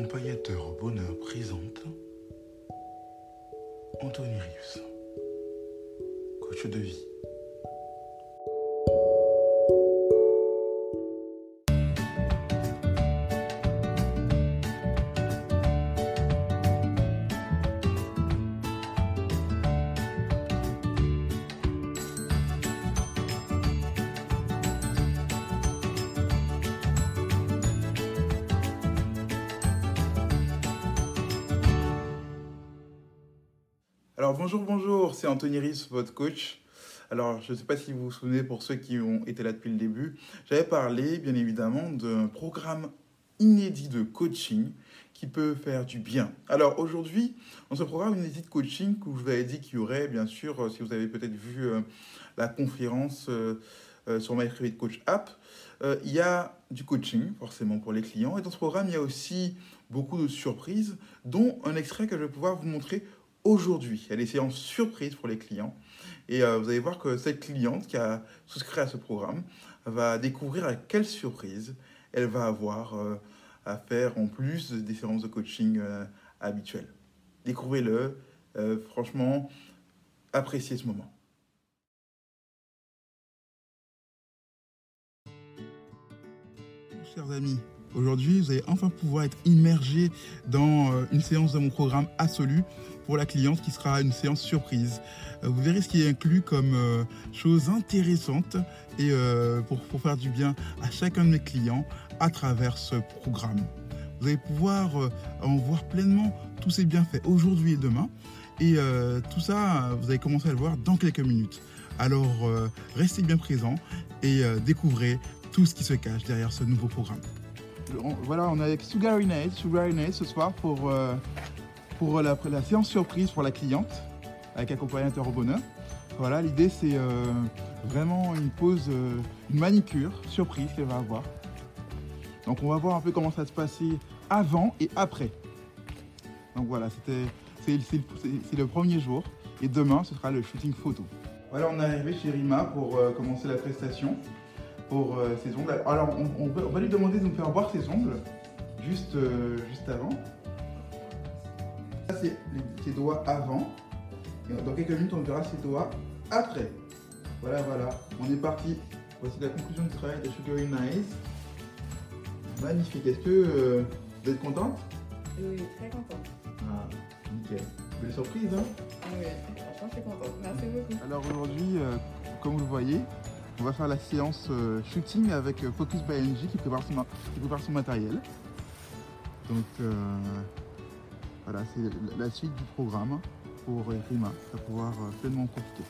Accompagnateur au bonheur présente Anthony Rius, coach de vie. Alors bonjour, bonjour, c'est Anthony Rius, votre coach. Alors je ne sais pas si vous vous souvenez, pour ceux qui ont été là depuis le début, j'avais parlé bien évidemment d'un programme inédit de coaching qui peut faire du bien. Alors aujourd'hui, dans ce programme inédit de coaching, que je vous avais dit qu'il y aurait, bien sûr, euh, si vous avez peut-être vu euh, la conférence euh, sur My Coach App, il y a du coaching forcément pour les clients. Et dans ce programme, il y a aussi beaucoup de surprises, dont un extrait que je vais pouvoir vous montrer aujourd'hui. A des séances surprises pour les clients. Et euh, vous allez voir que cette cliente qui a souscrit à ce programme va découvrir à quelle surprise elle va avoir euh, à faire en plus des séances de coaching euh, habituelles. Découvrez-le. Franchement, appréciez ce moment. Chers amis, aujourd'hui, vous allez enfin pouvoir être immergé dans euh, une séance de mon programme Absolu pour la cliente qui sera une séance surprise. Euh, Vous verrez ce qui est inclus comme euh, choses intéressantes et pour, faire du bien à chacun de mes clients à travers ce programme. Vous allez pouvoir en voir pleinement tous ces bienfaits aujourd'hui et demain. Et tout ça, vous allez commencer à le voir dans quelques minutes. Alors, restez bien présents et découvrez tout ce qui se cache derrière ce nouveau programme. On- voilà, on est avec Sugar ce soir pour, euh, pour la, la séance surprise pour la cliente avec accompagnateur au bonheur. Voilà, l'idée c'est euh, vraiment une pause, euh, une manicure surprise qu'elle va avoir. Donc on va voir un peu comment ça se passait avant et après. Donc voilà, c'était c'est le- premier jour et demain ce sera le shooting photo. Voilà, on est arrivé chez Rima pour euh, commencer la prestation pour euh, ses ongles. Alors on, on va, on va lui demander de nous faire voir ses ongles juste, euh, juste avant. Ça c'est les- ses doigts avant. Et dans quelques minutes on verra ses doigts après. Voilà, voilà, on est parti. Voici la conclusion du travail de Sugary Nice. Magnifique. Est-ce que euh, vous êtes contente? Oui, très contente. Ah, nickel. Belle surprise, hein? Oui, franchement, je suis contente. Merci beaucoup. Alors aujourd'hui, euh, comme vous le voyez, on va faire la séance euh, shooting avec euh, Focus by NG qui prépare son, matériel. Donc euh, voilà, c'est la- suite du programme pour Rima, à pouvoir pleinement en profiter.